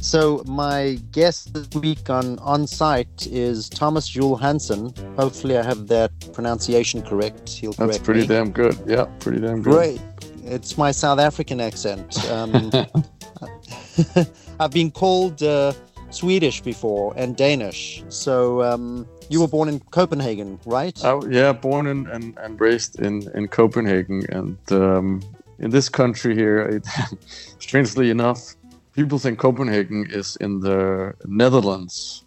So my guest this week on on site is Thomas Juul-Hansen. Hopefully, I have that pronunciation correct. He'll correct That's pretty me. damn good. Yeah, pretty damn good. Great. It's my South African accent. Um, I've been called uh, Swedish before and Danish. So um, you were born in Copenhagen, right? I, yeah, born in, and, and raised in, in Copenhagen. And um, in this country here, it, strangely enough, people think Copenhagen is in the Netherlands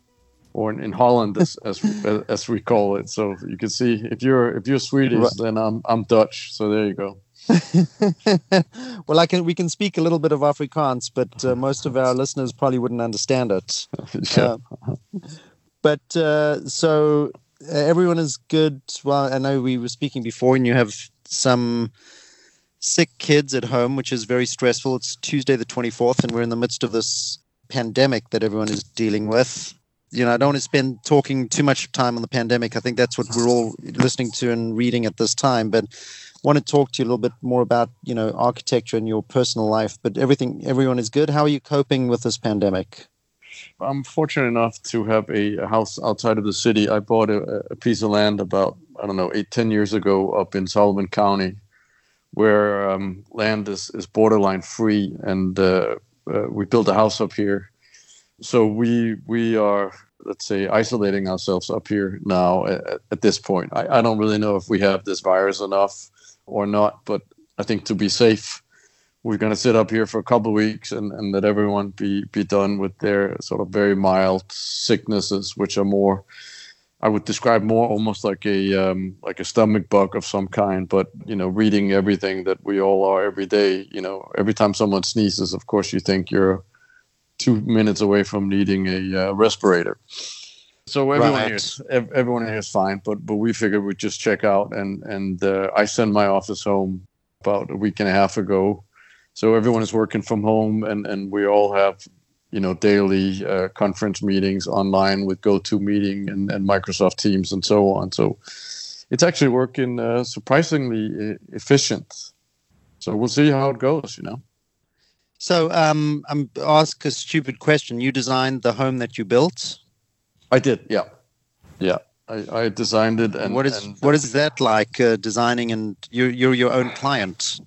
or in, in Holland, as, as, as we call it. So you can see if you're if you're Swedish, Right. then I'm I'm Dutch. So there you go. well, I can we can speak a little bit of Afrikaans, but uh, most of our listeners probably wouldn't understand it. yeah. Uh, but uh, so uh, everyone is good. Well, I know we were speaking before, and you have some sick kids at home, which is very stressful. It's Tuesday the twenty fourth, and we're in the midst of this pandemic that everyone is dealing with. You know, I don't want to spend talking too much time on the pandemic. I think that's what we're all listening to and reading at this time. But want to talk to you a little bit more about you know architecture and your personal life. But everything, everyone is good. How are you coping with this pandemic? I'm fortunate enough to have a, a house outside of the city. I bought a, a piece of land about I don't know eight ten years ago up in Sullivan County, where um, land is, is borderline free, and uh, uh, we built a house up here. So we we are let's say isolating ourselves up here now at, at this point. I, I don't really know if we have this virus enough or not, but I think to be safe, we're going to sit up here for a couple of weeks and, and let everyone be be done with their sort of very mild sicknesses, which are more, I would describe more almost like a um, like a stomach bug of some kind. But you know, reading everything that we all are every day, you know, every time someone sneezes, of course, you think you're two minutes away from needing a uh, respirator. So everyone Right. here is ev- everyone here is fine, but but we figured we'd just check out, and and uh, I sent my office home about a week and a half ago. So everyone is working from home, and and we all have you know daily uh, conference meetings online with GoToMeeting and and Microsoft Teams and so on. So it's actually working uh, surprisingly efficient. So we'll see how it goes. You know. So, um, I'm ask a stupid question. You designed the home that you built. I did, yeah, yeah. I, I designed it, and what is and what is that like? Uh, designing and you're you're your own client.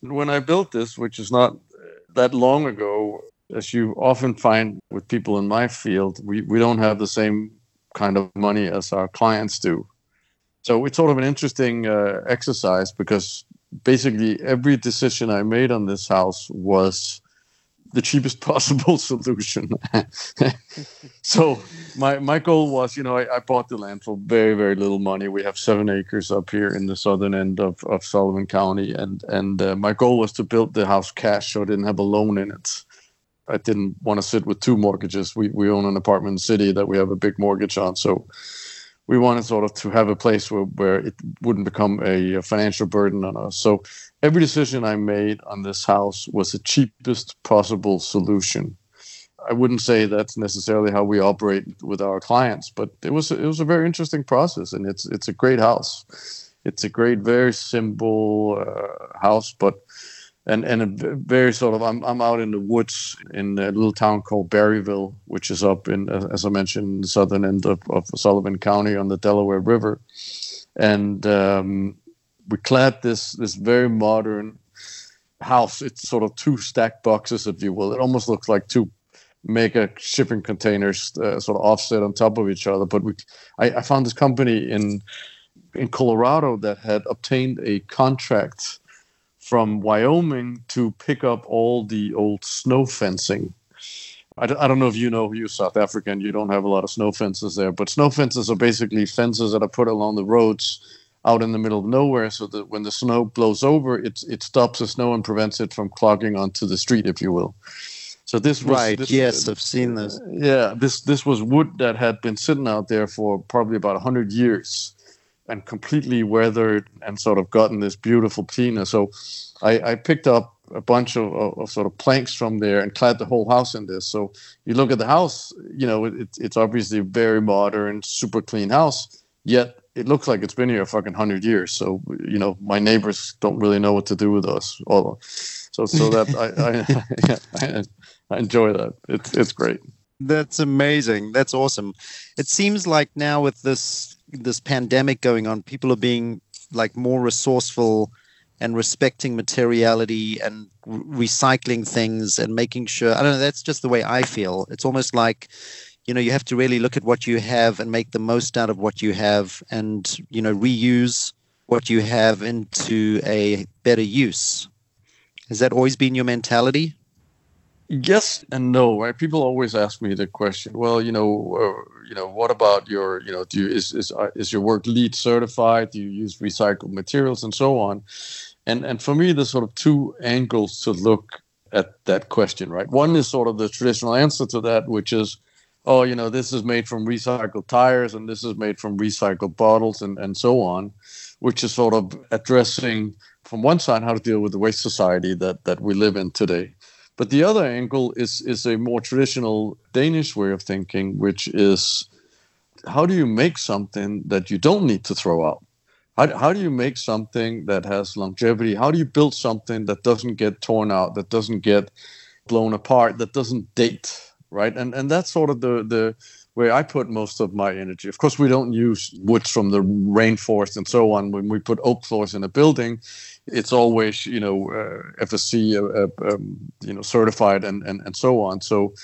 when I built this, which is not that long ago, as you often find with people in my field, we, we don't have the same kind of money as our clients do. So it's sort of an interesting uh, exercise because basically every decision I made on this house was the cheapest possible solution. so my my goal was, you know, I, I bought the land for very very little money. We have seven acres up here in the southern end of, of Sullivan County, and and uh, my goal was to build the house cash, so I didn't have a loan in it. I didn't want to sit with two mortgages. We we own an apartment in the city that we have a big mortgage on, so we wanted sort of to have a place where, where it wouldn't become a, financial burden on us. So every decision I made on this house was the cheapest possible solution. I wouldn't say that's necessarily how we operate with our clients, but it was it was a very interesting process, and it's it's a great house. It's a great, very simple uh, house, but and and very sort of I'm I'm out in the woods in a little town called Barryville, which is up in uh, as I mentioned the southern end of, of Sullivan County on the Delaware River, and um, we clad this this very modern house. It's sort of two stacked boxes, if you will. It almost looks like two mega shipping containers uh, sort of offset on top of each other. But we, I, I found this company in in Colorado that had obtained a contract from Wyoming to pick up all the old snow fencing. I don't, know if you know, you're South African, you don't have a lot of snow fences there, but snow fences are basically fences that are put along the roads out in the middle of nowhere so that when the snow blows over, it, it stops the snow and prevents it from clogging onto the street, if you will. So this was Right. this- yes, I've seen this. yeah, this this was wood that had been sitting out there for probably about hundred years, and completely weathered and sort of gotten this beautiful patina. So, I, I picked up a bunch of, of, of sort of planks from there and clad the whole house in this. So you look at the house, you know, it, it's obviously a very modern, super clean house. Yet it looks like it's been here a fucking hundred years. So you know, my neighbors don't really know what to do with us. All So so that I, I, I enjoy that. It's it's great. That's amazing. That's awesome. It seems like now with this this pandemic going on, people are being like more resourceful and respecting materiality and re- recycling things and making sure I don't know that's just the way I feel. It's almost like you know you have to really look at what you have and make the most out of what you have and you know reuse what you have into a better use. Has that always been your mentality? Yes and no. Right? People always ask me the question. Well, you know, uh, you know, what about your, you know, do you, is is uh, is your work LEED certified? Do you use recycled materials and so on? And and for me, there's sort of two angles to look at that question. Right. One is sort of the traditional answer to that, which is, oh, you know, this is made from recycled tires and this is made from recycled bottles and and so on, which is sort of addressing from one side how to deal with the waste society that that we live in today but the other angle is is a more traditional Danish way of thinking, which is how do you make something that you don't need to throw out? How, how do you make something that has longevity? How do you build something that doesn't get torn out, that doesn't get blown apart, that doesn't date, right? And and that's sort of the the where I put most of my energy. Of course, we don't use woods from the rainforest and so on. When we put oak floors in a building, it's always you know uh, FSC uh, uh, um, you know certified and, and and so on. So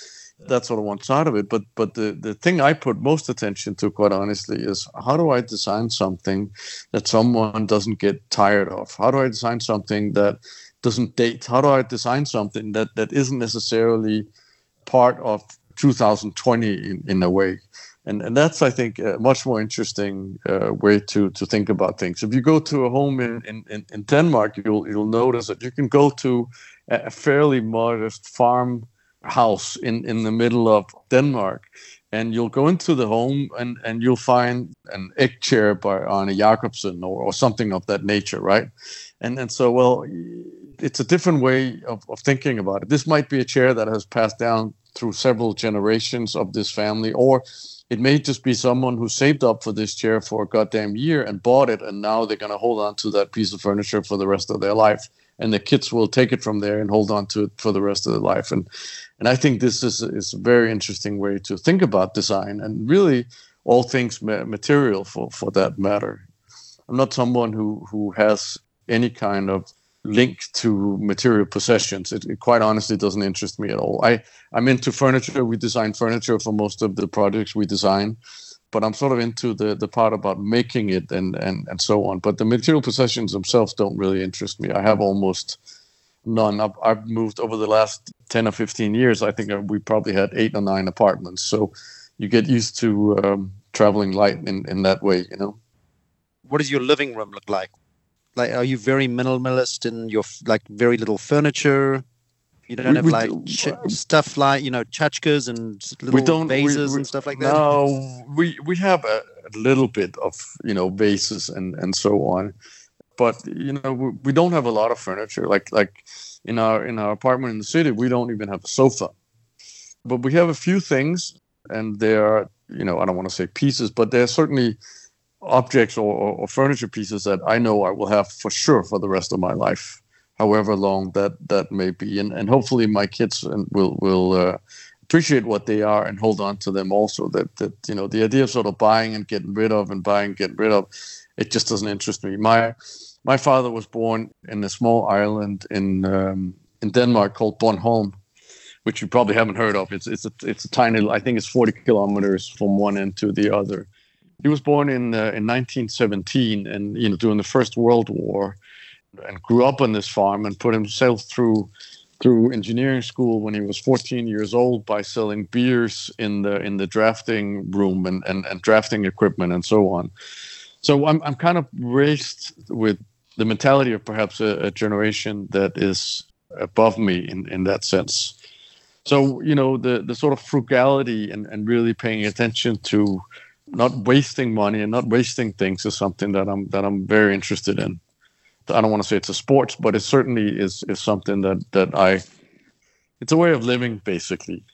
that's sort of one side of it. But but the the thing I put most attention to, quite honestly, is how do I design something that someone doesn't get tired of? How do I design something that doesn't date? How do I design something that that isn't necessarily part of 2020 in, in a way? and and that's I think a much more interesting uh, way to to think about things. If you go to a home in, in, in Denmark, you'll you'll notice that you can go to a fairly modest farm house in in the middle of Denmark, and you'll go into the home and and you'll find an egg chair by Arne Jacobsen or, or something of that nature, right? And and so well, it's a different way of, of thinking about it. This might be a chair that has passed down through several generations of this family, or it may just be someone who saved up for this chair for a goddamn year and bought it, and now they're going to hold on to that piece of furniture for the rest of their life. And the kids will take it from there and hold on to it for the rest of their life. And and I think this is is a very interesting way to think about design and really all things material for for that matter. I'm not someone who who has any kind of link to material possessions. It, it, quite honestly doesn't interest me at all. I, I'm into furniture. We design furniture for most of the projects we design, but I'm sort of into the, the part about making it and, and, and so on. But the material possessions themselves don't really interest me. I have almost none. I've, I've moved over the last 10 or 15 years. I think we probably had eight or nine apartments. So you get used to um, traveling light in, in that way, you know. What does your living room look like? Like are you very minimalist in your like very little furniture? You don't we, have we like ch- stuff like you know chachkas and little vases and stuff like that? no we we have a, a, little bit of you know vases and and so on. But you know we, we don't have a lot of furniture. Like like in our in our apartment in the city we don't even have a sofa. But we have a few things and they are you know i don't want to say pieces but they're certainly objects or, or, furniture pieces that I know I will have for sure for the rest of my life, however long that that may be, and and hopefully my kids will will uh, appreciate what they are and hold on to them also. That that you know the idea of sort of buying and getting rid of and buying and getting rid of, it just doesn't interest me. My my father was born in a small island in um, in Denmark called Bornholm, which you probably haven't heard of. It's it's a it's a tiny. I think it's 40 kilometers from one end to the other he was born in uh, in 1917, and you know during the First World War, and grew up on this farm and put himself through through engineering school when he was 14 years old by selling beers in the in the drafting room and, and, and drafting equipment and so on. So I'm I'm kind of raised with the mentality of perhaps a, a generation that is above me in, in that sense. So you know the the sort of frugality and, and really paying attention to not wasting money and not wasting things is something that I'm that I'm very interested in. I don't want to say it's a sport, but it certainly is is something that that I. It's a way of living, basically.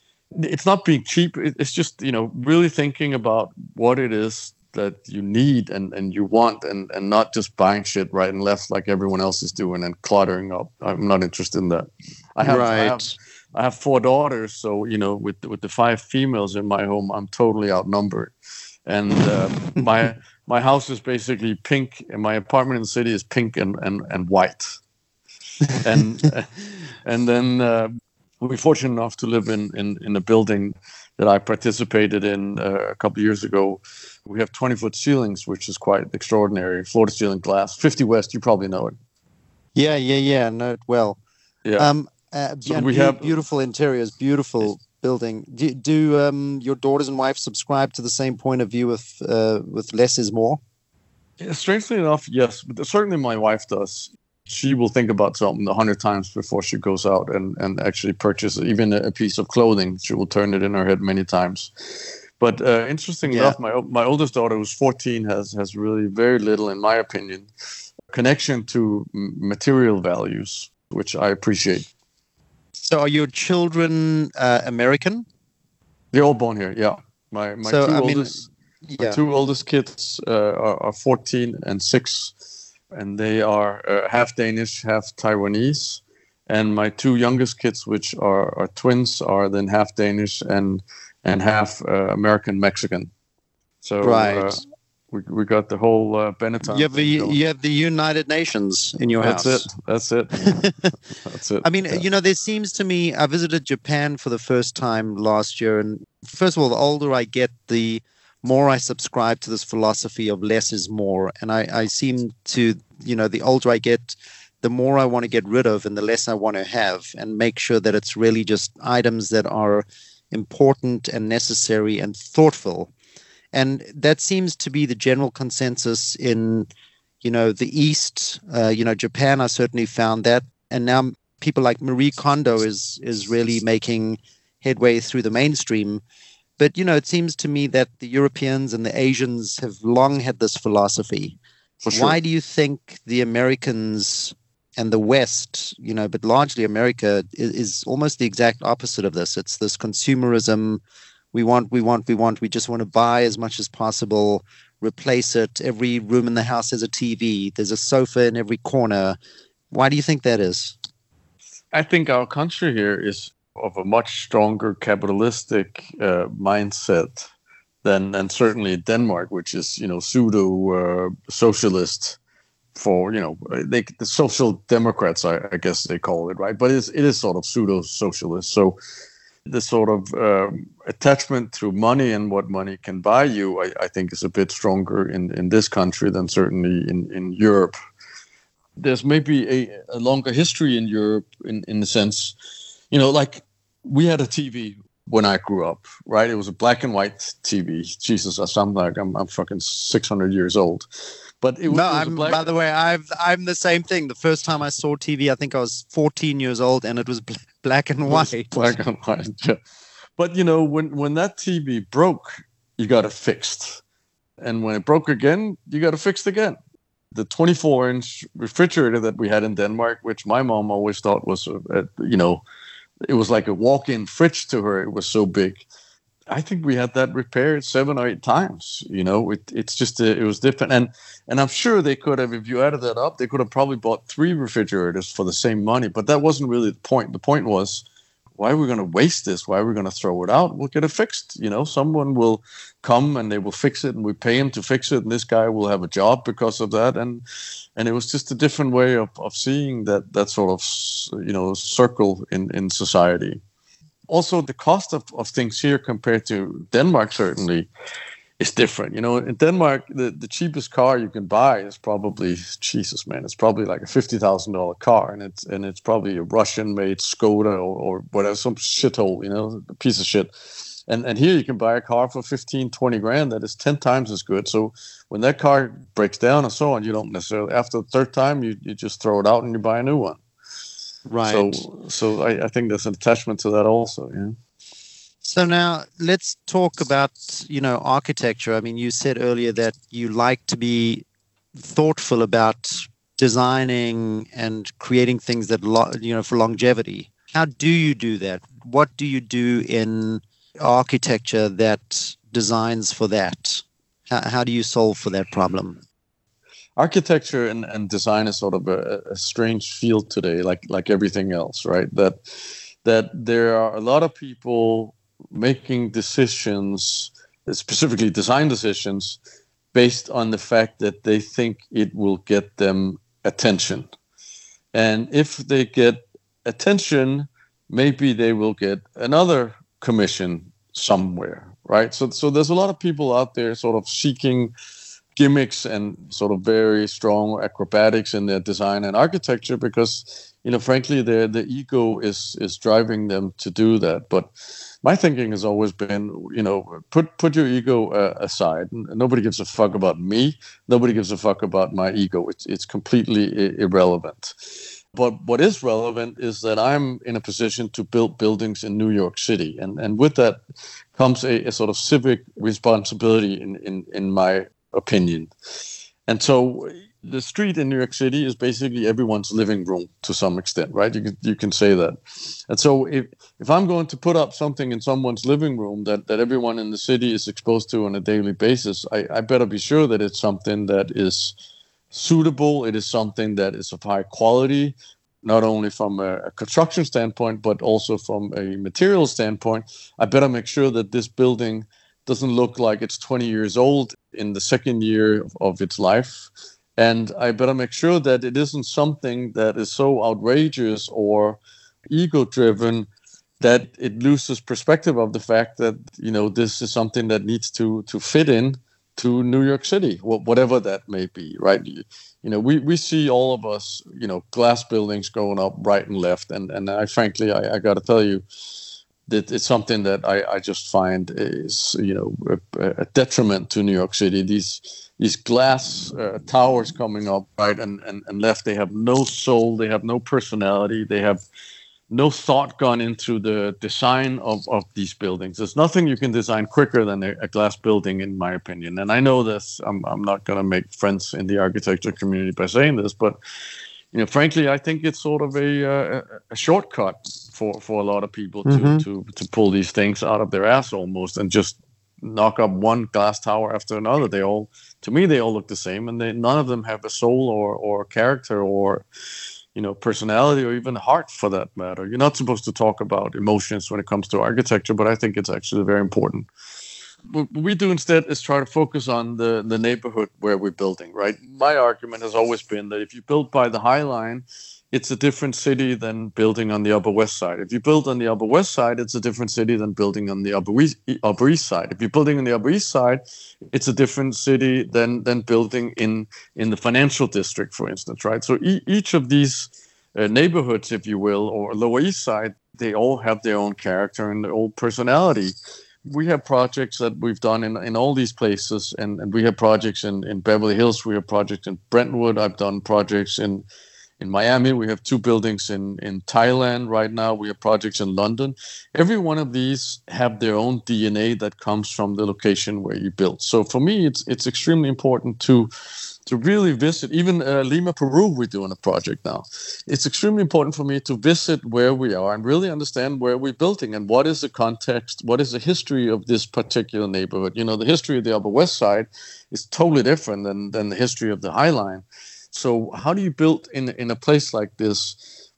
It's not being cheap. It's just you know really thinking about what it is that you need and, and you want and, and not just buying shit right and left like everyone else is doing and cluttering up. I'm not interested in that. I have, right. I have, I have four daughters, so you know, with with the five females in my home, I'm totally outnumbered. And uh, my my house is basically pink, and my apartment in the city is pink and and, and white. and and then uh, we're fortunate enough to live in in in a building that I participated in uh, a couple years ago. We have 20 foot ceilings, which is quite extraordinary. Floor to ceiling glass. 50 West, you probably know it. Yeah, yeah, yeah. Know it well. Yeah. Um, uh, so we be- have beautiful interiors, beautiful building. Do, do um, your daughters and wife subscribe to the same point of view with uh, with less is more? Yeah, strangely enough, yes. But certainly, my wife does she will think about something a hundred times before she goes out and, and actually purchase even a, piece of clothing. She will turn it in her head many times. But uh, interesting yeah. enough, my my oldest daughter, who's 14, has has really very little, in my opinion, connection to material values, which I appreciate. So, are your children uh, American? They're all born here. Yeah, my my so, two I oldest mean, yeah. my two oldest kids uh, are, are 14 and six and they are uh, half Danish, half Taiwanese. And my two youngest kids, which are, are twins, are then half Danish and and half uh, American Mexican. So uh, right. We, we got the whole uh, Benetton. You have the you have the United Nations in your That's house. That's it. That's it. That's it. I mean, yeah. you know, there seems to me. I visited Japan for the first time last year, and first of all, the older I get, the more I subscribe to this philosophy of less is more. And I, I seem to, you know, the older I get, the more I want to get rid of and the less I want to have, and make sure that it's really just items that are important and necessary and thoughtful. And that seems to be the general consensus in, you know, the East. Uh, you know, Japan. I certainly found that, and now people like Marie Kondo is is really making headway through the mainstream but you know, it seems to me that the Europeans and the Asians have long had this philosophy. Sure. Why do you think the Americans and the West, you know, but largely America is, is, almost the exact opposite of this. It's this consumerism. We want, we want, we want. We just want to buy as much as possible, replace it. Every room in the house has a TV. There's a sofa in every corner. Why do you think that is? I think our country here is of a much stronger capitalistic uh, mindset than than certainly Denmark, which is you know pseudo uh, socialist for you know they the social democrats I, I, guess they call it right, but it is it is sort of pseudo socialist. So the sort of um, attachment to money and what money can buy you, I, I think, is a bit stronger in in this country than certainly in in Europe. There's maybe a, a longer history in Europe in in the sense you know, like we had a TV when I grew up, right? It was a black and white TV. Jesus, I sound like I'm, I'm fucking 600 years old. But it no, it was I'm, black... by the way, I've, I'm the same thing. The first time I saw TV, I think I was 14 years old and it was black and white. Black and white, yeah. But, you know, when, when that TV broke, you got it fixed. And when it broke again, you got it fixed again. The 24 inch refrigerator that we had in Denmark, which my mom always thought was, uh, you know, it was like a walk-in fridge to her. It was so big. I think we had that repaired seven or eight times. You know, it, it's just a, it was different, and and I'm sure they could have, if you added that up, they could have probably bought three refrigerators for the same money. But that wasn't really the point. The point was why are we going to waste this? Why are we going to throw it out? We'll get it fixed. You know, someone will come and they will fix it, and we pay him to fix it, and this guy will have a job because of that. And and it was just a different way of, of seeing that that sort of you know circle in in society. Also, the cost of, of things here compared to Denmark certainly is different. You know, in Denmark, the, the cheapest car you can buy is probably Jesus, man. It's probably like a fifty thousand dollar car, and it's and it's probably a Russian made Skoda or, or whatever, some shithole, you know, piece of shit. And and here you can buy a car for 15, 20 grand that is ten times as good. So when that car breaks down and so on, you don't necessarily after the third time you, you just throw it out and you buy a new one. Right. So so I, I think there's an attachment to that also. Yeah. So now let's talk about you know architecture. I mean, you said earlier that you like to be thoughtful about designing and creating things that lo- you know for longevity. How do you do that? What do you do in architecture that designs for that? How, how do you solve for that problem? Architecture and, and design is sort of a, a strange field today, like like everything else, right? That that there are a lot of people making decisions, specifically design decisions, based on the fact that they think it will get them attention. And if they get attention, maybe they will get another commission somewhere, right? So, so there's a lot of people out there sort of seeking gimmicks and sort of very strong acrobatics in their design and architecture because, you know, frankly, the the ego is is driving them to do that. But my thinking has always been, you know, put put your ego uh, aside. Nobody gives a fuck about me. Nobody gives a fuck about my ego. It's it's completely I- irrelevant. But what is relevant is that I'm in a position to build buildings in New York City, and and with that comes a, a sort of civic responsibility, in in in my opinion. And so the street in New York City is basically everyone's living room to some extent, right? You can you can say that. And so if if I'm going to put up something in someone's living room that that everyone in the city is exposed to on a daily basis, I, I better be sure that it's something that is suitable. It is something that is of high quality, not only from a, a construction standpoint but also from a material standpoint. I better make sure that this building doesn't look like it's 20 years old in the second year of, its life and I better make sure that it isn't something that is so outrageous or ego driven that it loses perspective of the fact that you know this is something that needs to to fit in to New York City, whatever that may be, right? You, you know, we, we see all of us, you know, glass buildings going up right and left, and and I frankly, I, I got to tell you, that it's something that I, I just find is you know a, a detriment to New York City. These these glass uh, towers coming up right and, and, and left they have no soul they have no personality they have no thought gone into the design of, of these buildings there's nothing you can design quicker than a, a glass building in my opinion and i know this i'm, I'm not going to make friends in the architecture community by saying this but you know frankly i think it's sort of a, a, a shortcut for, for a lot of people to, mm-hmm. to, to pull these things out of their ass almost and just knock up one glass tower after another. They all, to me, they all look the same, and they none of them have a soul or or character or you know personality or even heart for that matter. You're not supposed to talk about emotions when it comes to architecture, but I think it's actually very important. What we do instead is try to focus on the the neighborhood where we're building. Right. My argument has always been that if you build by the High Line it's a different city than building on the Upper West Side. If you build on the Upper West Side, it's a different city than building on the Upper East, Upper East Side. If you're building on the Upper East Side, it's a different city than than building in in the financial district, for instance, right? So e- each of these uh, neighborhoods, if you will, or Lower East Side, they all have their own character and their own personality. We have projects that we've done in, in all these places, and, and we have projects in, in Beverly Hills, we have projects in Brentwood, I've done projects in in Miami. We have two buildings in, in Thailand right now. We have projects in London. Every one of these have their own DNA that comes from the location where you build. So for me, it's it's extremely important to to really visit. Even uh, Lima, Peru, we're doing a project now. It's extremely important for me to visit where we are and really understand where we're building and what is the context, what is the history of this particular neighborhood. You know, the history of the Upper West Side is totally different than than the history of the High Line. So how do you build in in a place like this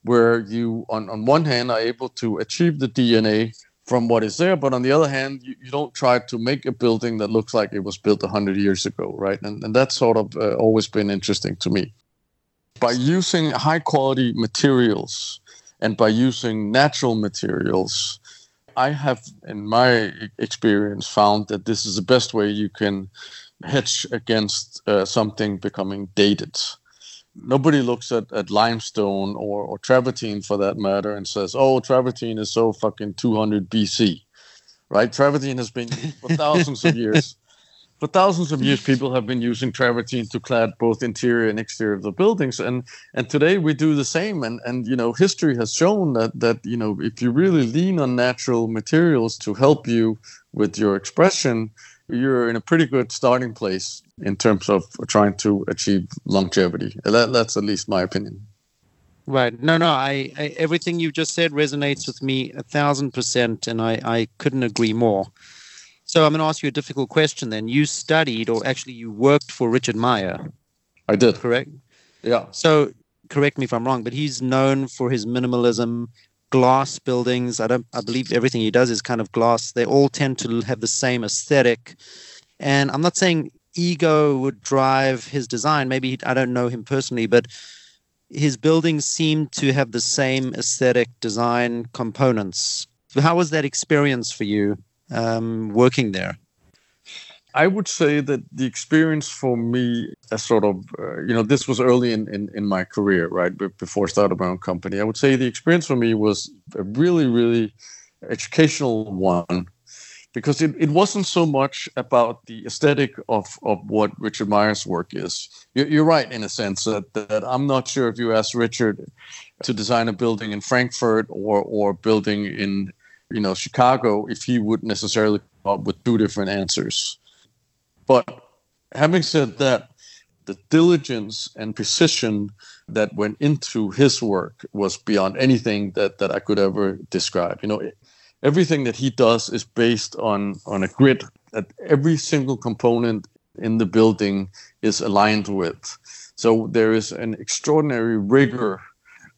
where you on, on one hand are able to achieve the DNA from what is there, but on the other hand, you, you don't try to make a building that looks like it was built 100 years ago, right? And, and that's sort of uh, always been interesting to me. By using high quality materials and by using natural materials, I have, in my experience, found that this is the best way you can hedge against uh, something becoming dated nobody looks at, at limestone or, or travertine for that matter and says, oh, travertine is so fucking 200 BC, right? Travertine has been for thousands of years. For thousands of years, people have been using travertine to clad both interior and exterior of the buildings, and and today we do the same. And and you know, history has shown that that you know, if you really lean on natural materials to help you with your expression, you're in a pretty good starting place in terms of trying to achieve longevity. That, that's at least my opinion. Right. No, no. I, I, everything you just said resonates with me a thousand percent, and I, I couldn't agree more. So I'm going to ask you a difficult question then. You studied, or actually, you worked for Richard Meier. I did. Correct? Yeah. So correct me if I'm wrong, but he's known for his minimalism, glass buildings. I don't. I believe everything he does is kind of glass. They all tend to have the same aesthetic. And I'm not saying ego would drive his design. Maybe I don't know him personally, but his buildings seem to have the same aesthetic design components. So how was that experience for you um, working there? I would say that the experience for me, as sort of, uh, you know, this was early in, in, in my career, right, before I started my own company. I would say the experience for me was a really, really educational one because it, it wasn't so much about the aesthetic of, of what Richard Meier's work is. You're, you're right in a sense that, that I'm not sure if you ask Richard to design a building in Frankfurt or or building in you know Chicago if he would necessarily come up with two different answers. But having said that, the diligence and precision that went into his work was beyond anything that, that I could ever describe. You know, everything that he does is based on on a grid that every single component in the building is aligned with. So there is an extraordinary rigor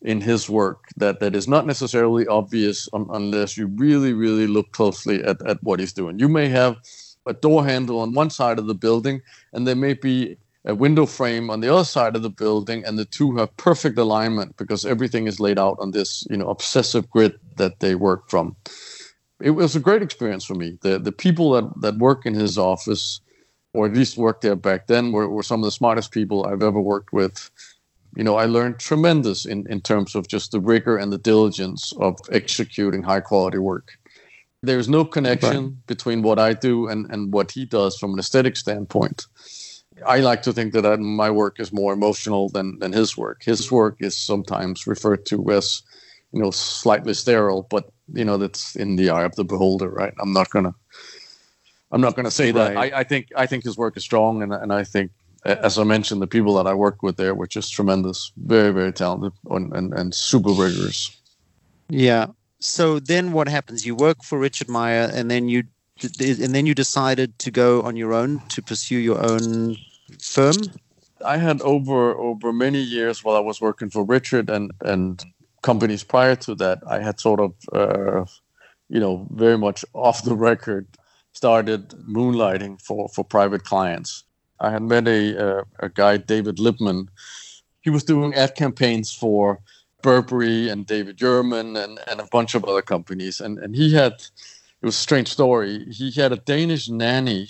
in his work that, that is not necessarily obvious un- unless you really, really look closely at, at what he's doing. You may have a door handle on one side of the building, and there may be a window frame on the other side of the building, and the two have perfect alignment because everything is laid out on this, you know, obsessive grid that they work from. It was a great experience for me. The the people that, that work in his office, or at least worked there back then, were, were some of the smartest people I've ever worked with. You know, I learned tremendous in, in terms of just the rigor and the diligence of executing high quality work there's no connection right. between what I do and, and what he does from an aesthetic standpoint. I like to think that I, my work is more emotional than, than his work. His work is sometimes referred to as, you know, slightly sterile, but you know that's in the eye of the beholder, right? I'm not gonna, I'm not gonna say right. that. I, I think I think his work is strong, and and I think, as I mentioned, the people that I worked with there were just tremendous, very very talented, and and, and super rigorous. Yeah, so then what happens? You work for Richard Meier, and then you and then you decided to go on your own to pursue your own firm. I had over over many years while I was working for Richard and and companies prior to that, I had sort of uh, you know very much off the record started moonlighting for for private clients. I had met a uh, a guy David Lipman. He was doing ad campaigns for Burberry and David Yurman and, and a bunch of other companies. And, and he had, it was a strange story. He had a Danish nanny.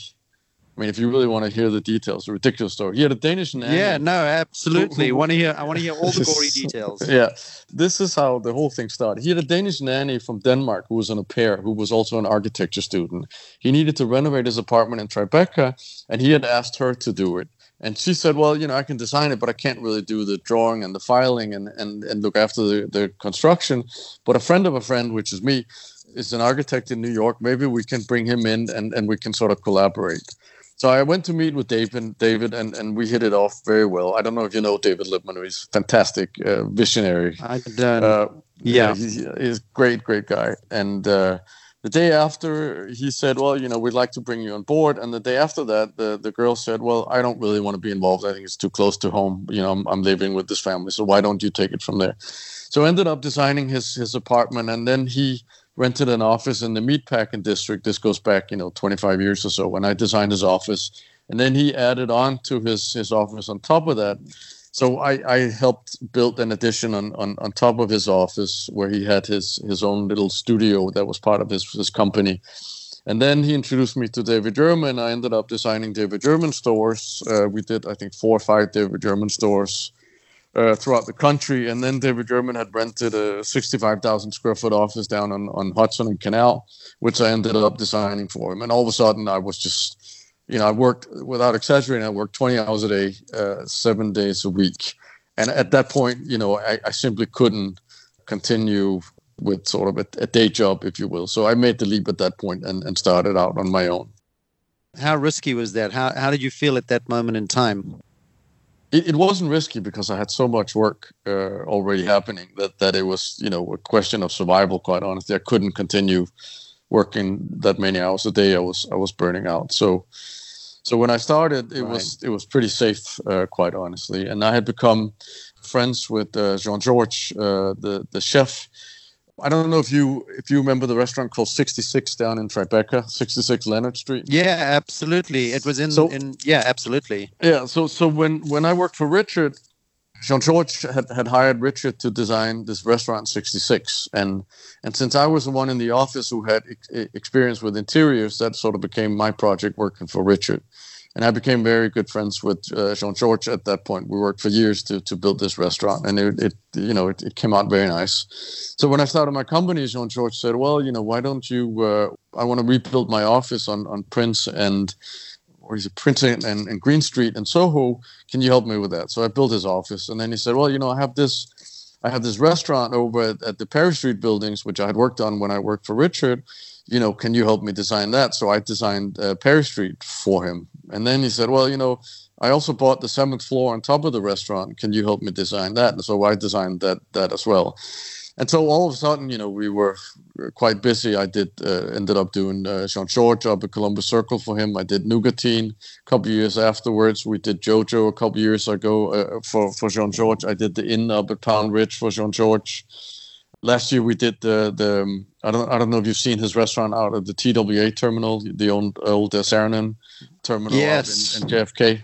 I mean, if you really want to hear the details, a ridiculous story. He had a Danish nanny. Yeah, no, absolutely. Who, who, want to hear? I want to hear all the gory details. Yeah, this is how the whole thing started. He had a Danish nanny from Denmark who was an au pair, who was also an architecture student. He needed to renovate his apartment in Tribeca, and he had asked her to do it and she said, "Well, you know, I can design it, but I can't really do the drawing and the filing and and, and look after the, the construction. But a friend of a friend, which is me, is an architect in New York. Maybe we can bring him in and and we can sort of collaborate." So I went to meet with David, David, and, and we hit it off very well. I don't know if you know David Lipman. He's fantastic, uh, visionary. I don't. Uh, yeah, he's, a great, great guy. And uh, the day after he said well you know we'd like to bring you on board. And the day after that the, the girl said well i don't really want to be involved. I think it's too close to home. You know i'm, I'm living with this family so why don't you take it from there? So ended up designing his his apartment and then he rented an office in the meatpacking district. This goes back you know 25 years or so when i designed his office. And then he added on to his his office on top of that so I, I helped build an addition on, on, on top of his office where he had his, his own little studio that was part of his, his company. And then he introduced me to David Yurman. I ended up designing David Yurman stores. Uh, we did, I think, four or five David Yurman stores uh, throughout the country. And then David Yurman had rented a 65,000 square foot office down on, on Hudson and Canal, which I ended up designing for him. And all of a sudden, I was just you know, I worked without exaggerating. I worked 20 hours a day, uh, seven days a week. And at that point, you know, I, I simply couldn't continue with sort of a, a, day job, if you will. So I made the leap at that point and, and started out on my own. How risky was that? How, how did you feel at that moment in time? It, it wasn't risky because I had so much work uh, already happening that, that it was, you know, a question of survival, quite honestly. I couldn't continue working that many hours a day. I was I was burning out. So so when I started, it right. was it was pretty safe, uh, quite honestly. And I had become friends with uh, Jean Georges, uh, the the chef. I don't know if you if you remember the restaurant called 66 down in Tribeca, 66 Leonard Street. Yeah, absolutely. It was in so, in yeah, absolutely. Yeah, so so when when I worked for Richard, Jean Georges had, had hired Richard to design this restaurant 66 and and since I was the one in the office who had ex- experience with interiors that sort of became my project working for Richard and I became very good friends with uh, Jean Georges at that point. We worked for years to to build this restaurant, and it, it you know it, it, came out very nice. So when I started my company, Jean Georges said, "Well, you know, why don't you? Uh, I want to rebuild my office on on Prince and." Or he's a and, and, and Green Street in Soho? Can you help me with that? So I built his office, and then he said, "Well, you know, I have this I have this restaurant over at, at, the Perry Street buildings, which I had worked on when I worked for Richard you know, can you help me design that? So I designed uh, Perry Street for him. And then he said, well, you know, I also bought the seventh floor on top of the restaurant. Can you help me design that? And so I designed that that as well. And so all of a sudden, you know, we were quite busy. I did uh, ended up doing uh, Jean Georges job at Columbus Circle for him. I did Nougatine a couple years afterwards. We did Jojo a couple years ago uh, for for Jean Georges. I did the Inn up at Pound Ridge for Jean Georges. last year we did the the um, I don't I don't know if you've seen his restaurant out at the TWA terminal, the old old uh, Saarinen terminal yes. in, in, JFK.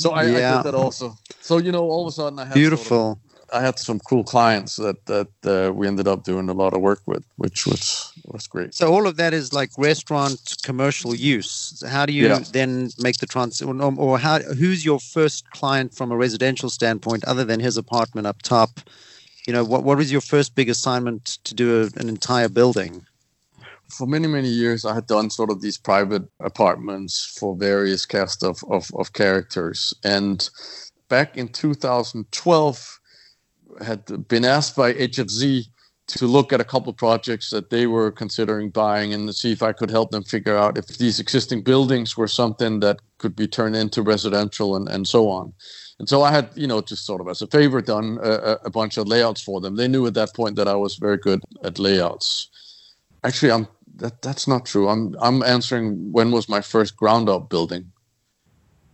So I, yeah. I, did that also. So you know, all of a sudden I had beautiful. Sort of, I had some cool clients that that uh, we ended up doing a lot of work with, which was was great. So all of that is like restaurant commercial use. So how do you yeah. then make the trans or, or how who's your first client from a residential standpoint, other than his apartment up top? you know, what, what was your first big assignment to do a, an entire building? For many, many years, I had done sort of these private apartments for various cast of, of, of characters. And back in 2012, I had been asked by HFZ to look at a couple of projects that they were considering buying and to see if I could help them figure out if these existing buildings were something that could be turned into residential and, and so on. And so I had, you know, just sort of as a favor done a, a, bunch of layouts for them. They knew at that point that I was very good at layouts. Actually, I'm that that's not true. I'm I'm answering when was my first ground up building.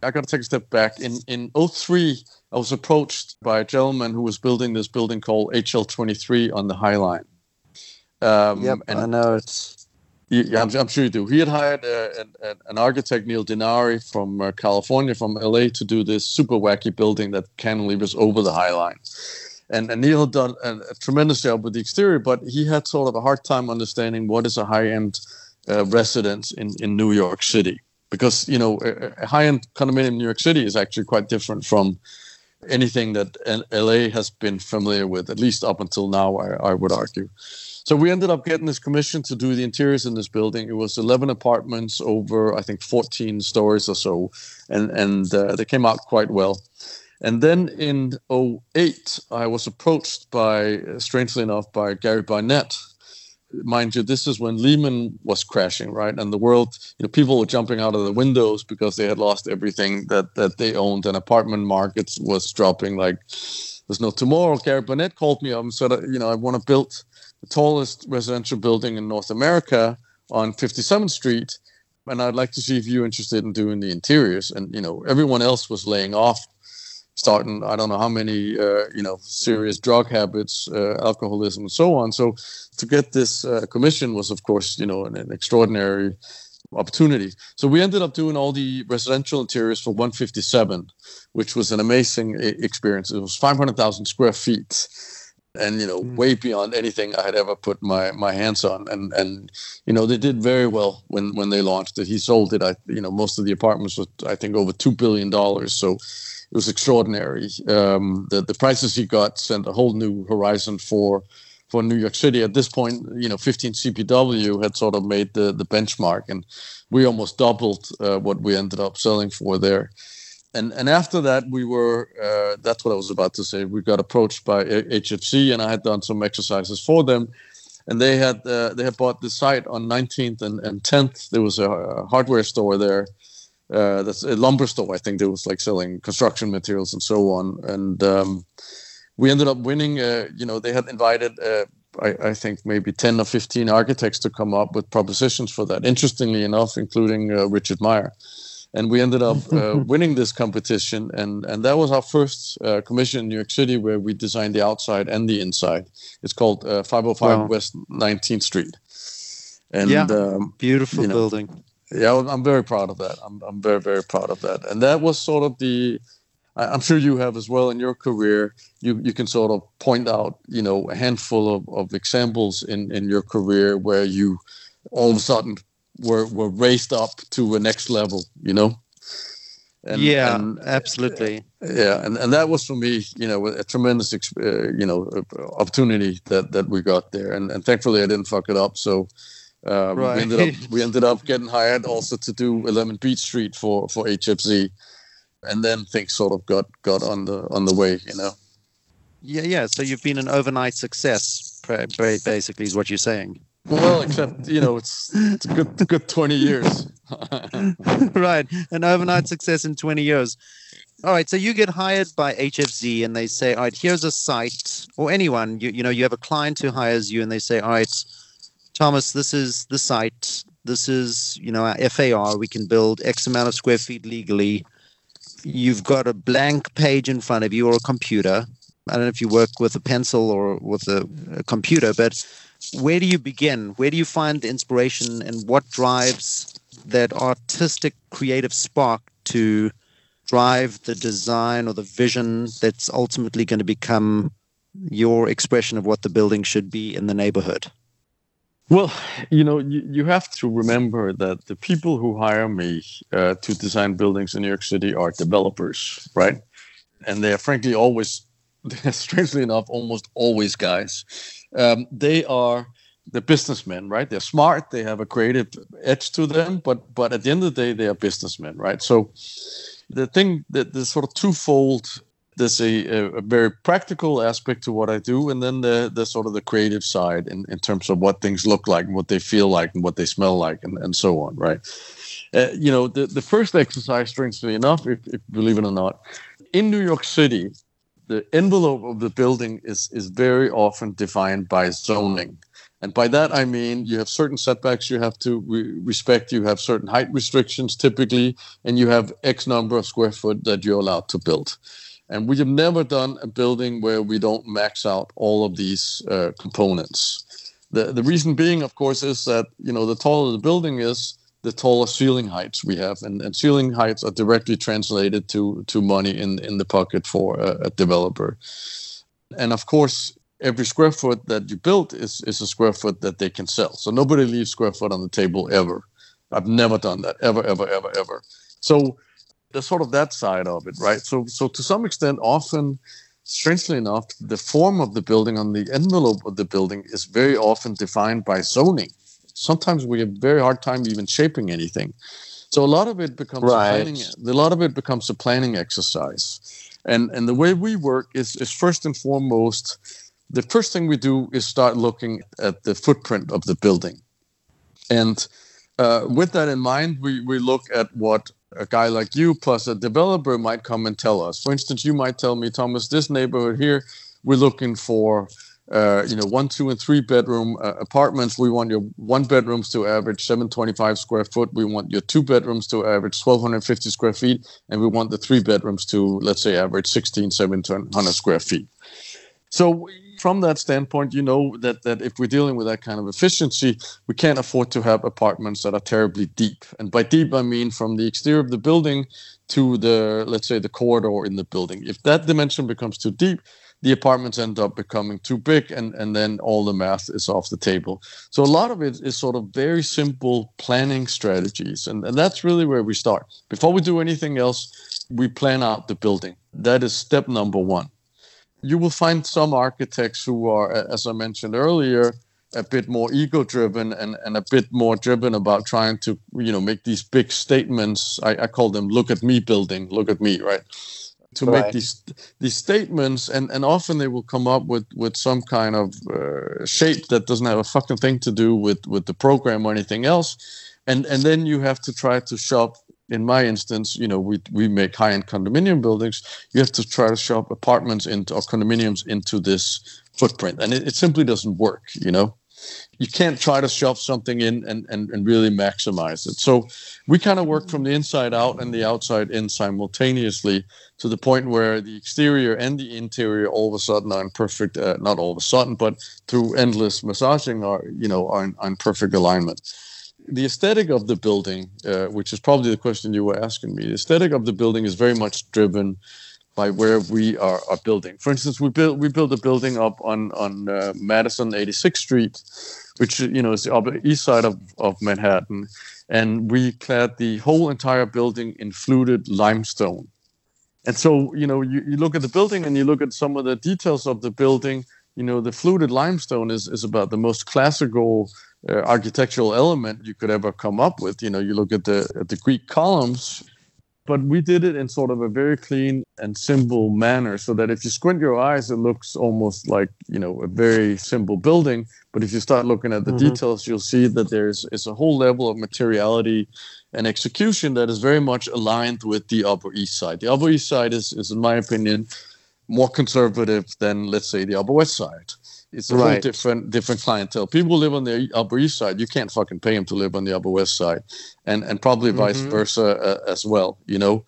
I got to take a step back. In in 03, I was approached by a gentleman who was building this building called HL23 on the High Line. Um, yep, and I know it's yeah, I'm, I'm, sure you do. He had hired uh, an, an, architect, Neil Denari, from uh, California, from LA, to do this super wacky building that cantilevers over the High Line. And, and Neil had done a, a, tremendous job with the exterior, but he had sort of a hard time understanding what is a high end uh, residence in, in New York City. Because, you know, a, a high end condominium in New York City is actually quite different from anything that LA has been familiar with, at least up until now, I, I would argue. So we ended up getting this commission to do the interiors in this building. It was 11 apartments over, I think, 14 stories or so, and and uh, they came out quite well. And then in 08, I was approached by, strangely enough, by Gary Barnett. Mind you, this is when Lehman was crashing, right? And the world, you know, people were jumping out of the windows because they had lost everything that that they owned, and apartment markets was dropping like there's no tomorrow. Gary Barnett called me up and said, you know, I want to build the tallest residential building in North America on 57th Street, and I'd like to see if you're interested in doing the interiors. And you know, everyone else was laying off, starting I don't know how many uh, you know serious drug habits, uh, alcoholism, and so on. So to get this uh, commission was, of course, you know, an, an extraordinary opportunity. So we ended up doing all the residential interiors for 157, which was an amazing experience. It was 500,000 square feet and you know mm. way beyond anything I had ever put my my hands on and and you know they did very well when when they launched it he sold it I you know most of the apartments were I think over 2 billion dollars so it was extraordinary um, the the prices he got sent a whole new horizon for for New York City at this point you know 15 CPW had sort of made the the benchmark and we almost doubled uh, what we ended up selling for there and and after that we were uh, that's what I was about to say. We got approached by HFZ, and I had done some exercises for them, and they had uh, they had bought the site on 19th and, and 10th. There was a, a hardware store there. Uh, that's a lumber store. I think they was like selling construction materials and so on. And um, we ended up winning. Uh, you know, they had invited uh, I, I, think maybe 10 or 15 architects to come up with propositions for that interestingly enough including uh, richard meier and we ended up uh, winning this competition and and that was our first uh, commission in new york city where we designed the outside and the inside it's called uh, 505 wow. west 19th street and yeah, um, beautiful you know, building yeah i'm very proud of that I'm, I'm very very proud of that and that was sort of the I'm sure you have as well in your career. You you can sort of point out, you know, a handful of, of examples in, in your career where you all of a sudden were were raised up to a next level, you know. And, yeah, and, absolutely. Yeah, and, and that was for me, you know, a tremendous, uh, you know, opportunity that, that we got there, and, and thankfully I didn't fuck it up. So um, right. we ended up we ended up getting hired also to do 11 Beach Street for for HFZ, and then things sort of got got on the on the way, you know. Yeah, yeah. So you've been an overnight success, basically, is what you're saying. Well, except you know, it's it's a good good twenty years. right, an overnight success in twenty years. All right, so you get hired by HFZ, and they say, "All right, here's a site," or anyone. You you know, you have a client who hires you, and they say, "All right, Thomas, this is the site. This is you know our FAR. We can build X amount of square feet legally. You've got a blank page in front of you or a computer. I don't know if you work with a pencil or with a, a computer, but where do you begin? Where do you find the inspiration and what drives that artistic creative spark to drive the design or the vision that's ultimately going to become your expression of what the building should be in the neighborhood? Well, you know, you, you have to remember that the people who hire me uh, to design buildings in New York City are developers, right? And they are frankly always, strangely enough, almost always guys um, they are the businessmen, right? They're smart. They have a creative edge to them, but but at the end of the day, they are businessmen, right? So the thing that the sort of twofold. There's a, a, very practical aspect to what I do, and then the, the sort of the creative side in, in terms of what things look like and what they feel like and what they smell like and, and so on, right? Uh, you know, the, the first exercise, strangely enough, if, if believe it or not, in New York City, the envelope of the building is is very often defined by zoning. And by that I mean you have certain setbacks you have to re- respect. You have certain height restrictions typically, and you have X number of square foot that you're allowed to build. And we have never done a building where we don't max out all of these uh, components. The the reason being, of course, is that you know the taller the building is, the taller ceiling heights we have, and, and ceiling heights are directly translated to to money in in the pocket for a, a developer. And of course, every square foot that you build is is a square foot that they can sell. So nobody leaves square foot on the table ever. I've never done that ever, ever, ever, ever. So there's sort of that side of it, right? So so to some extent, often, strangely enough, the form of the building on the envelope of the building is very often defined by zoning sometimes we have very hard time even shaping anything. So a lot of it becomes right. a planning. A lot of it becomes a planning exercise, and and the way we work is is first and foremost, the first thing we do is start looking at the footprint of the building, and uh, with that in mind, we we look at what a guy like you plus a developer might come and tell us. For instance, you might tell me, Thomas, this neighborhood here, we're looking for uh, you know, one, two, and three bedroom uh, apartments. We want your one bedrooms to average 725 square foot. We want your two bedrooms to average 1250 square feet, and we want the three bedrooms to, let's say, average 16, 1700 square feet. So from that standpoint, you know that that if we're dealing with that kind of efficiency, we can't afford to have apartments that are terribly deep. And by deep, I mean from the exterior of the building to the, let's say, the corridor in the building. If that dimension becomes too deep, the apartments end up becoming too big and, and then all the math is off the table. So a lot of it is sort of very simple planning strategies. And, and that's really where we start. Before we do anything else, we plan out the building. That is step number one. You will find some architects who are, as I mentioned earlier, a bit more ego driven and, and a bit more driven about trying to you know make these big statements. I, I call them look at me building look at me right? To right. make these these statements, and and often they will come up with with some kind of uh, shape that doesn't have a fucking thing to do with with the program or anything else, and and then you have to try to shove in my instance, you know, we we make high-end condominium buildings. You have to try to shove apartments into or condominiums into this footprint, and it, it simply doesn't work. You know, you can't try to shove something in and and, and really maximize it. So we kind of work from the inside out and the outside in simultaneously to the point where the exterior and the interior all of a sudden are in perfect uh, not all of a sudden but through endless massaging are you know are in, are in perfect alignment the aesthetic of the building uh, which is probably the question you were asking me the aesthetic of the building is very much driven by where we are, are building for instance we built we built a building up on on uh, madison 86th street which you know is the upper east side of, of manhattan and we clad the whole entire building in fluted limestone. And so, you know, you, you look at the building and you look at some of the details of the building, you know, the fluted limestone is, is about the most classical uh, architectural element you could ever come up with. You know, you look at the, at the Greek columns, but we did it in sort of a very clean and simple manner so that if you squint your eyes it looks almost like you know a very simple building but if you start looking at the mm-hmm. details you'll see that there's is a whole level of materiality and execution that is very much aligned with the upper east side the upper east side is, is in my opinion more conservative than let's say the upper west side it's a right. whole different different clientele. People live on the Upper East Side. You can't fucking pay them to live on the Upper West Side, and and probably mm-hmm. vice versa uh, as well. You know,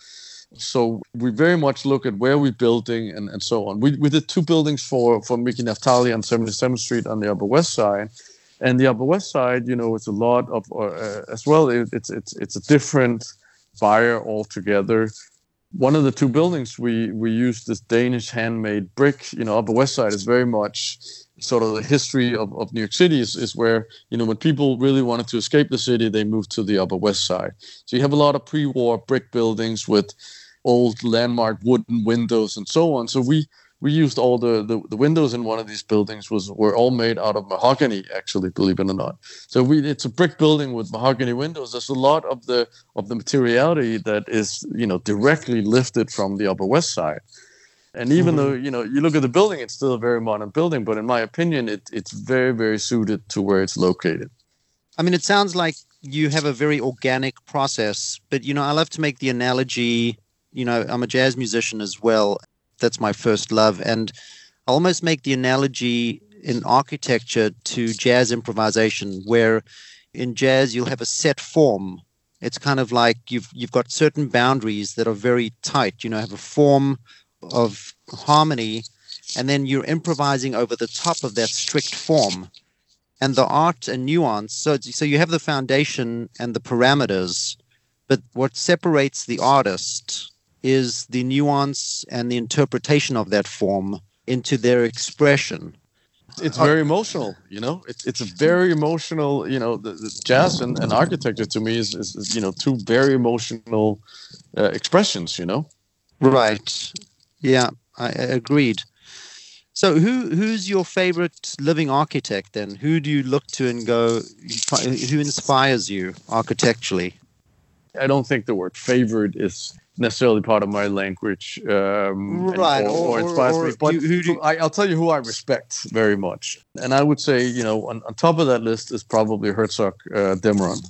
so we very much look at where we're building and, and so on. We we did two buildings for for Miki Naftali on 77th Street on the Upper West Side, and the Upper West Side, you know, it's a lot of uh, as well. It, it's it's it's a different buyer altogether one of the two buildings we we used this Danish handmade brick. You know, Upper West Side is very much sort of the history of, of New York City is, is where, you know, when people really wanted to escape the city, they moved to the Upper West Side. So you have a lot of pre-war brick buildings with old landmark wooden windows and so on. So we we used all the, the, the windows in one of these buildings was were all made out of mahogany, actually, believe it or not. So we it's a brick building with mahogany windows. There's a lot of the of the materiality that is, you know, directly lifted from the Upper West Side. And even mm-hmm. though you know you look at the building, it's still a very modern building, but in my opinion, it, it's very very suited to where it's located. I mean, it sounds like you have a very organic process, but you know, I love to make the analogy. You know, I'm a jazz musician as well. That's my first love, and I almost make the analogy in architecture to jazz improvisation, where in jazz you'll have a set form. It's kind of like you've you've got certain boundaries that are very tight. You know, have a form of harmony, and then you're improvising over the top of that strict form. And the art and nuance. So, so you have the foundation and the parameters, but what separates the artist is the nuance and the interpretation of that form into their expression. It's very emotional, you know. It's it's a very emotional, you know. The, the jazz and, and architecture to me is, is, is you know two very emotional uh, expressions, you know. Right. Yeah, I, agreed. So, who who's your favorite living architect then? Who do you look to and go? Who inspires you architecturally? I don't think the word favorite is necessarily part of my language, um, right? Or, or, or, inspires or, me. But who do you... I, will tell you who I respect very much, and I would say, you know, on, on top of that list is probably Herzog uh, de Meuron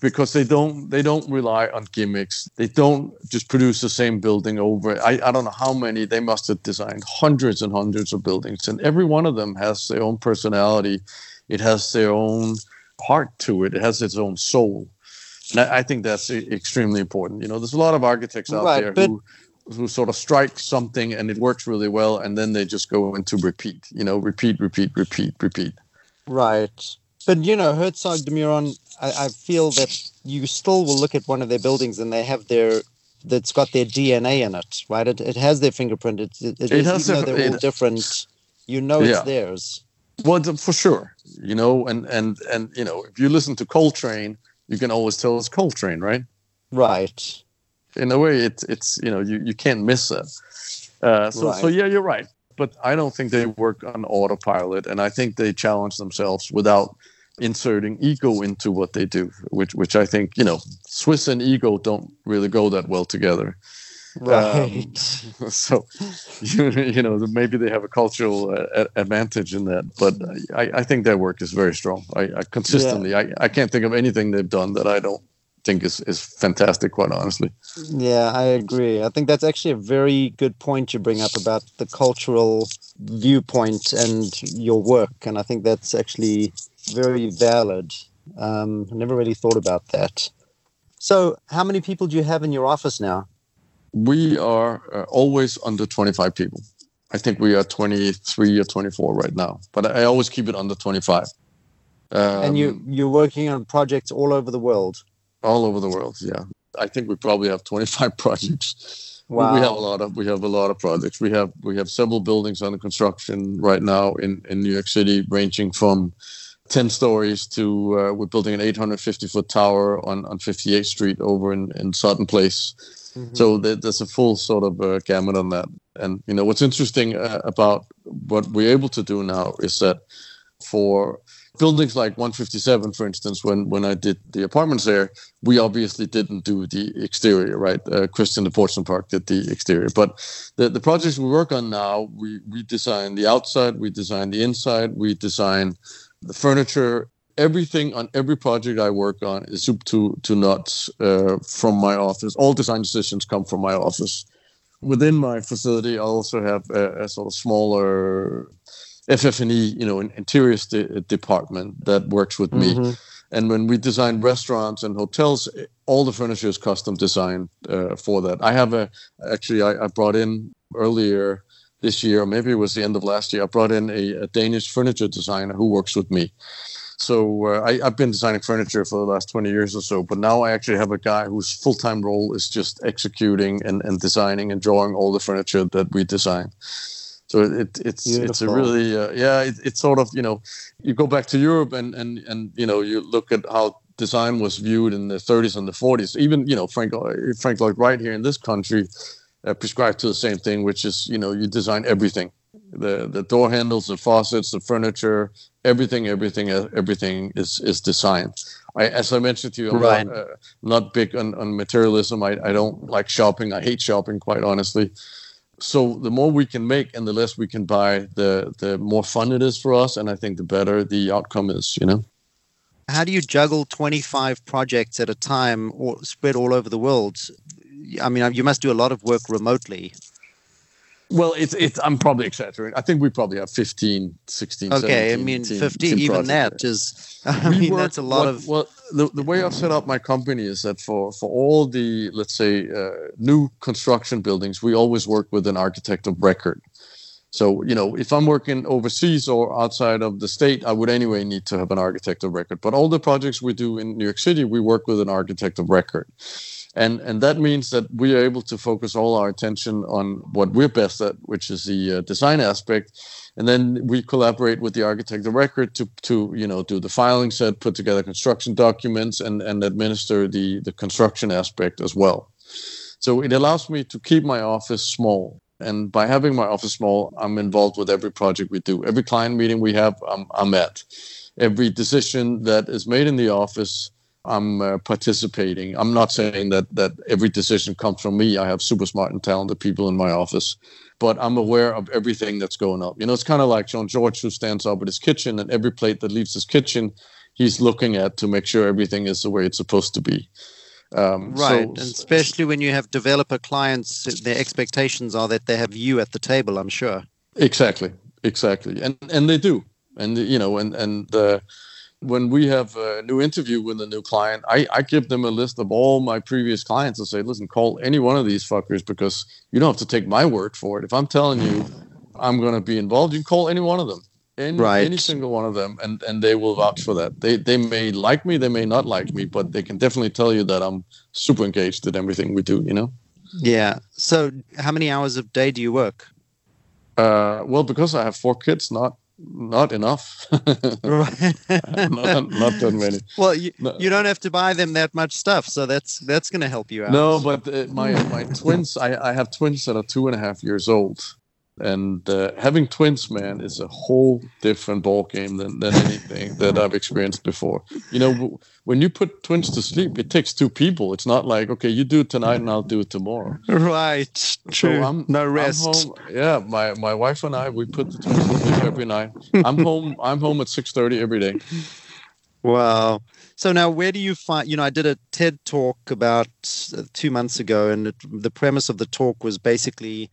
because they don't they don't rely on gimmicks. They don't just produce the same building over. I, I don't know how many they must have designed hundreds and hundreds of buildings, and every one of them has their own personality. It has their own heart to it. It has its own soul. And I, I think that's extremely important. You know, there's a lot of architects out right, there but- who who sort of strike something and it works really well, and then they just go into repeat. You know, repeat, repeat, repeat, repeat. Right. But you know, Herzog de Meuron, I, I, feel that you still will look at one of their buildings and they have their that's got their DNA in it, right? It, it has their fingerprint. It, it, it, it has even though they're all different, you know it's yeah. theirs. Well, for sure, you know, and and and you know, if you listen to Coltrane, you can always tell it's Coltrane, right? Right. In a way, it's it's you know you, you can't miss it. Uh, so right. so yeah, you're right. But I don't think they work on autopilot, and I think they challenge themselves without inserting ego into what they do, which which I think you know Swiss and ego don't really go that well together. Right. Um, so you, you know maybe they have a cultural uh, advantage in that, but I, I think their work is very strong. I, I consistently yeah. I, I can't think of anything they've done that I don't think is is fantastic. Quite honestly. Yeah, I agree. I think that's actually a very good point you bring up about the cultural viewpoint and your work, and I think that's actually very valid. Um, I never really thought about that. So, how many people do you have in your office now? We are uh, always under 25 people. I think we are 23 or 24 right now, but I always keep it under 25. Um, and you you're working on projects all over the world. All over the world, yeah. I think we probably have 25 projects. Wow. We have a lot of we have a lot of projects. We have we have several buildings under construction right now in in New York City, ranging from 10 stories to uh, we're building an 850 foot tower on, on 58th Street over in, in Sutton Place. Mm-hmm. So there's a full sort of uh, gamut on that. And, you know, what's interesting uh, about what we're able to do now is that for buildings like 157, for instance, when, when I did the apartments there, we obviously didn't do the exterior, right? Uh, Christian de Portzamparc did the exterior. But the, the projects we work on now, we, we design the outside, we design the inside, we design the furniture, everything on every project I work on is soup to to nuts uh, from my office. All design decisions come from my office. Within my facility, I also have a, a sort of smaller FF&E, you know, an interiors de- department that works with mm-hmm. me. And when we design restaurants and hotels, all the furniture is custom designed uh, for that. I have a actually I, I brought in earlier this year, or maybe it was the end of last year, I brought in a, a Danish furniture designer who works with me. So uh, I, have been designing furniture for the last 20 years or so, but now I actually have a guy whose full time role is just executing and, and designing and drawing all the furniture that we design. So it, it's Beautiful. it's a really uh, yeah it, it's sort of you know you go back to Europe and and and you know you look at how design was viewed in the 30s and the 40s even you know Frank Frank Lloyd Wright here in this country uh, prescribed to the same thing, which is you know you design everything, the the door handles, the faucets, the furniture, everything, everything, uh, everything is is designed. I, as I mentioned to you, I'm right. not, uh, not big on, on materialism. I, I don't like shopping. I hate shopping, quite honestly. So the more we can make and the less we can buy, the the more fun it is for us, and I think the better the outcome is. You know. How do you juggle 25 projects at a time or spread all over the world? I mean, you must do a lot of work remotely. Well, it's it's. I'm probably exaggerating. I think we probably have 15, 16. Okay, I mean, 15. even that is. I we mean, work, that's a lot what, of. Well, the, the way I've set up my company is that for for all the let's say uh, new construction buildings, we always work with an architect of record. So you know, if I'm working overseas or outside of the state, I would anyway need to have an architect of record. But all the projects we do in New York City, we work with an architect of record and and that means that we are able to focus all our attention on what we're best at, which is the uh, design aspect, and then we collaborate with the architect of record to to you know do the filing set, put together construction documents, and and administer the the construction aspect as well. So it allows me to keep my office small. And by having my office small, I'm involved with every project we do. Every client meeting we have, I'm, I'm at. Every decision that is made in the office, I'm uh, participating. I'm not saying that that every decision comes from me. I have super smart and talented people in my office, but I'm aware of everything that's going up. You know, it's kind of like Jean Georges who stands up at his kitchen, and every plate that leaves his kitchen, he's looking at to make sure everything is the way it's supposed to be. Um, right, so, and especially when you have developer clients, their expectations are that they have you at the table. I'm sure. Exactly, exactly, and and they do, and you know, and and. Uh, when we have a new interview with a new client, I, I give them a list of all my previous clients and say, listen, call any one of these fuckers because you don't have to take my word for it. If I'm telling you I'm going to be involved, you can call any one of them, any, right. any single one of them, and, and they will vouch for that. They, they may like me, they may not like me, but they can definitely tell you that I'm super engaged in everything we do, you know? Yeah. So how many hours a day do you work? Uh, well, because I have four kids, not not enough. not, not that many. Well, you, no. you don't have to buy them that much stuff, so that's that's going to help you out. No, but uh, my my twins, I, I have twins that are two and a half years old, and uh, having twins man is a whole different ball game than, than anything that i've experienced before. You know when you put twins to sleep it takes two people. It's not like okay you do it tonight and i'll do it tomorrow. Right. True. So I'm, no rest. I'm yeah my, my wife and i we put the twins to sleep every night. I'm home i'm home at 6.30 every day. Wow. So now, where do you find? You know, I did a TED talk about uh, two months ago, and it, the premise of the talk was basically,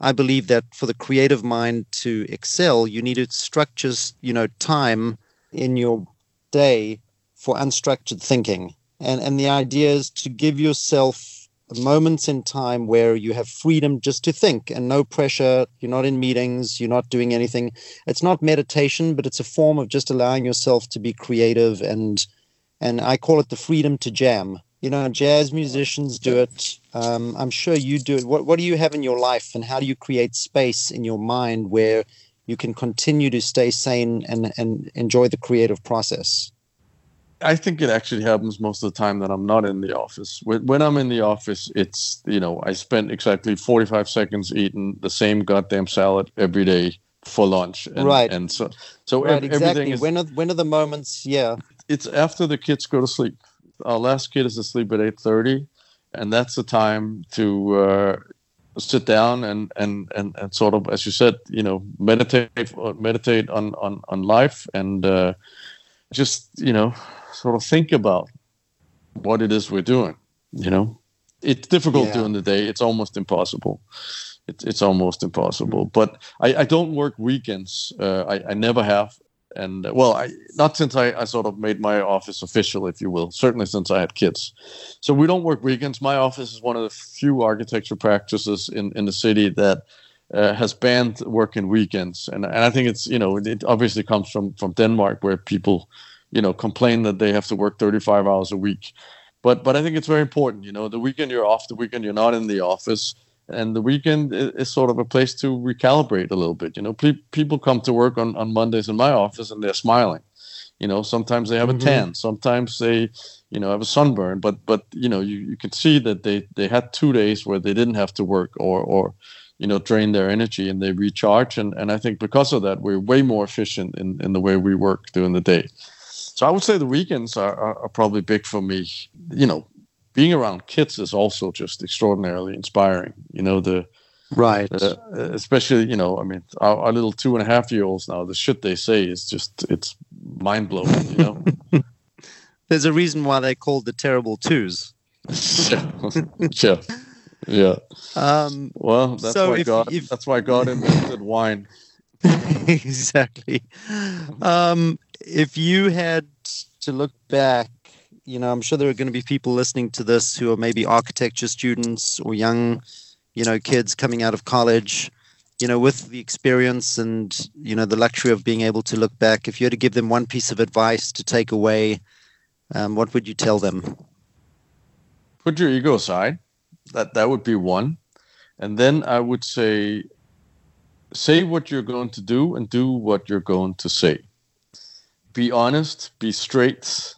I believe that for the creative mind to excel, you need to structure, you know, time in your day for unstructured thinking, and and the idea is to give yourself moments in time where you have freedom just to think and no pressure. You're not in meetings, you're not doing anything. It's not meditation, but it's a form of just allowing yourself to be creative and and I call it the freedom to jam. You know, jazz musicians do it. Um, I'm sure you do it. What what do you have in your life and how do you create space in your mind where you can continue to stay sane and, and enjoy the creative process? I think it actually happens most of the time that I'm not in the office. When I'm in the office, it's you know I spend exactly 45 seconds eating the same goddamn salad every day for lunch. And, right. And so so right, exactly. everything is. When are when are the moments? Yeah. It's after the kids go to sleep. Our last kid is asleep at 8:30, and that's the time to. Uh, sit down and, and and and sort of as you said you know meditate meditate on on on life and uh, just you know sort of think about what it is we're doing. You know, it's difficult yeah. during the day. It's almost impossible. It's it's almost impossible. But I, I don't work weekends. Uh, I I never have. And uh, well, I not since I, I sort of made my office official, if you will. Certainly since I had kids. So we don't work weekends. My office is one of the few architecture practices in in the city that uh, has banned working weekends, and and I think it's you know it obviously comes from from Denmark where people you know complain that they have to work 35 hours a week but but i think it's very important you know the weekend you're off the weekend you're not in the office and the weekend is, sort of a place to recalibrate a little bit you know pe- people come to work on, on mondays in my office and they're smiling you know sometimes they have mm-hmm. a tan sometimes they you know have a sunburn but but you know you, you can see that they they had two days where they didn't have to work or or you know drain their energy and they recharge and and i think because of that we're way more efficient in in the way we work during the day so I would say the weekends are, are, are probably big for me. You know, being around kids is also just extraordinarily inspiring. You know, the right, uh, especially you know, I mean, our, our, little two and a half year olds now. The shit they say is just it's mind blowing. You know, there's a reason why they called the terrible twos. yeah, yeah, yeah. Um, well, that's so why if, God. If, that's why God invented wine. exactly. Um, if you had to look back, you know, I'm sure there are going to be people listening to this who are maybe architecture students or young, you know, kids coming out of college, you know, with the experience and, you know, the luxury of being able to look back. If you had to give them one piece of advice to take away, um, what would you tell them? Put your ego aside. That that would be one. And then I would say say what you're going to do and do what you're going to say be honest, be straight,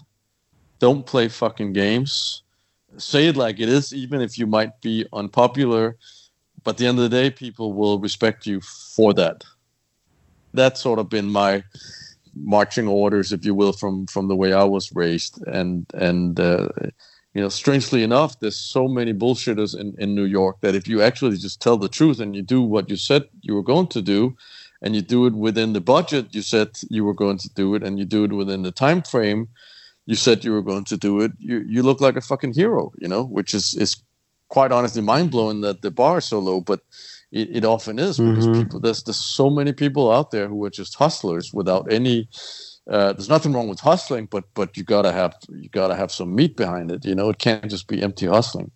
don't play fucking games. Say it like it is, even if you might be unpopular. But at the end of the day, people will respect you for that. That's sort of been my marching orders, if you will, from from the way I was raised. And and uh, you know, strangely enough, there's so many bullshitters in in New York that if you actually just tell the truth and you do what you said you were going to do, and you do it within the budget you said you were going to do it and you do it within the time frame you said you were going to do it you you look like a fucking hero you know which is is quite honestly mind-blowing that the bar is so low but it, it often is because mm-hmm. people there's there's so many people out there who are just hustlers without any uh, there's nothing wrong with hustling but but you gotta have you gotta have some meat behind it you know it can't just be empty hustling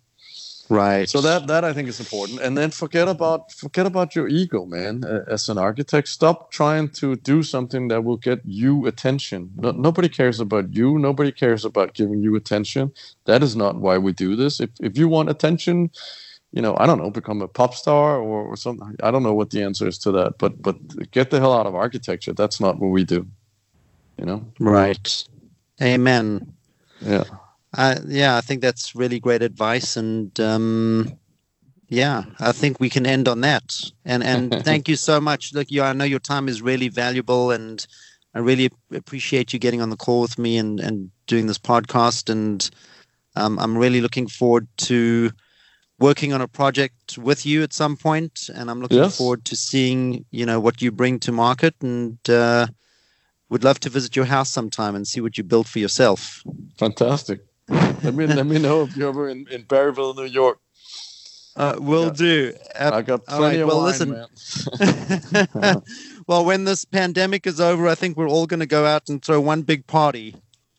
Right. So that that I think is important, and then forget about forget about your ego, man. Uh, as an architect, stop trying to do something that will get you attention. No, nobody cares about you. Nobody cares about giving you attention. That is not why we do this. If if you want attention, you know, I don't know, become a pop star or, or something. I don't know what the answer is to that, but but get the hell out of architecture. That's not what we do. You know. Right. Amen. Yeah. Uh, yeah, I think that's really great advice, and um, yeah, I think we can end on that. And and thank you so much. Look, you, I know your time is really valuable, and I really appreciate you getting on the call with me and and doing this podcast. And um, I'm really looking forward to working on a project with you at some point, and I'm looking yes. forward to seeing you know what you bring to market and. Uh, would love to visit your house sometime and see what you built for yourself. Fantastic. Let me let me know if you're ever in, in Barryville, New York. Uh, will Yeah. do. I got plenty right, of well, wine, listen. man. well, when this pandemic is over, I think we're all going to go out and throw one big party.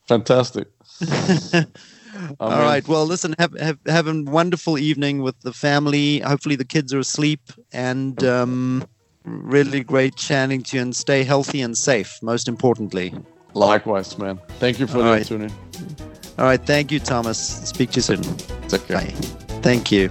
Fantastic. All right. Well, listen. Have, have have a wonderful evening with the family. Hopefully, the kids are asleep, and um, really great chatting to you. And stay healthy and safe. Most importantly. Likewise, man. Thank you for All the right. All right. Thank you, Thomas. Speak to you soon. Take care. Bye. Thank you.